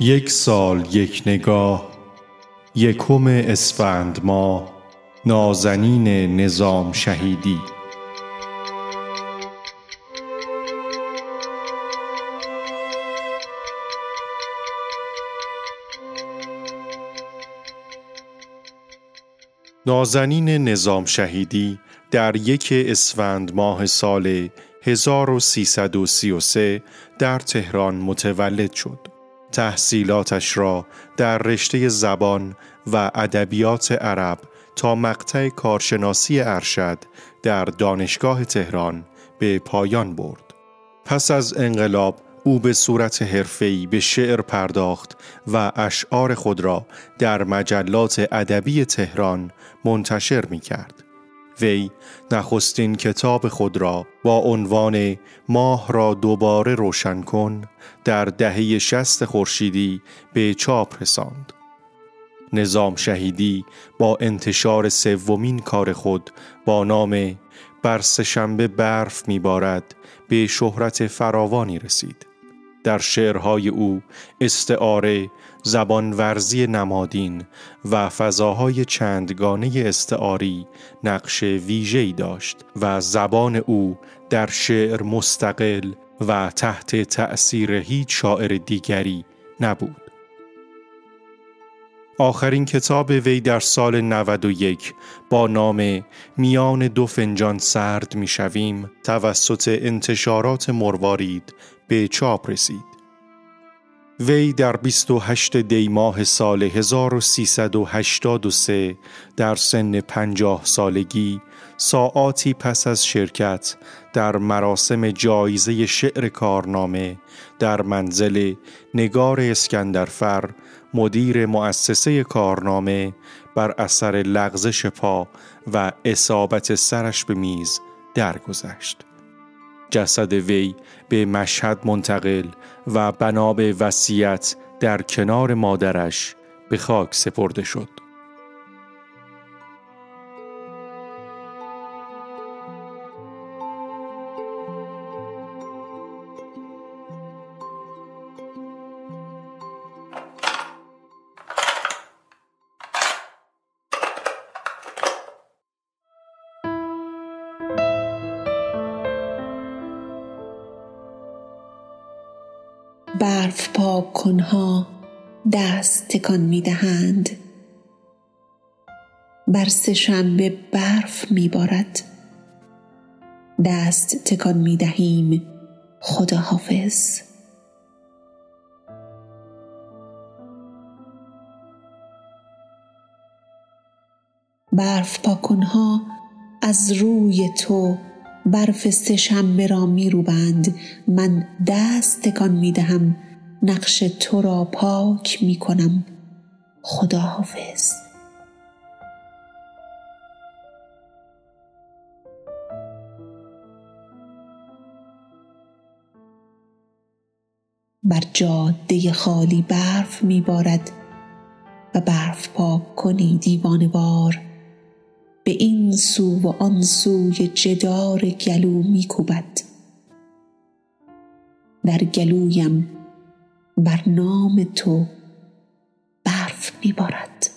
یک سال یک نگاه یکم اسفند ما نازنین نظام شهیدی نازنین نظام شهیدی در یک اسفند ماه سال 1333 در تهران متولد شد. تحصیلاتش را در رشته زبان و ادبیات عرب تا مقطع کارشناسی ارشد در دانشگاه تهران به پایان برد. پس از انقلاب او به صورت حرفه‌ای به شعر پرداخت و اشعار خود را در مجلات ادبی تهران منتشر می کرد. وی نخستین کتاب خود را با عنوان ماه را دوباره روشن کن در دهه شست خورشیدی به چاپ رساند. نظام شهیدی با انتشار سومین کار خود با نام بر سهشنبه برف میبارد به شهرت فراوانی رسید. در شعرهای او استعاره زبان ورزی نمادین و فضاهای چندگانه استعاری نقش ویژه‌ای داشت و زبان او در شعر مستقل و تحت تأثیر هیچ شاعر دیگری نبود. آخرین کتاب وی در سال 91 با نام میان دو فنجان سرد می‌شویم توسط انتشارات مروارید به چاپ رسید. وی در 28 دی ماه سال 1383 در سن پنجاه سالگی ساعاتی پس از شرکت در مراسم جایزه شعر کارنامه در منزل نگار اسکندرفر مدیر مؤسسه کارنامه بر اثر لغزش پا و اصابت سرش به میز درگذشت. جسد وی به مشهد منتقل و بنا به وصیت در کنار مادرش به خاک سپرده شد. برف پاک کنها دست تکان می دهند. بر سه شنبه برف می بارد. دست تکان می دهیم خدا حافظ برف پاکنها از روی تو برف سهشنبه را میروبند. من دست تکان می‌دهم. نقش تو را پاک می‌کنم. خدا حافظ بر جاده خالی برف میبارد و برف پاک کنی دیوانه بار به این سو و آن سوی جدار گلو میکوبد در گلویم بر نام تو برف میبارد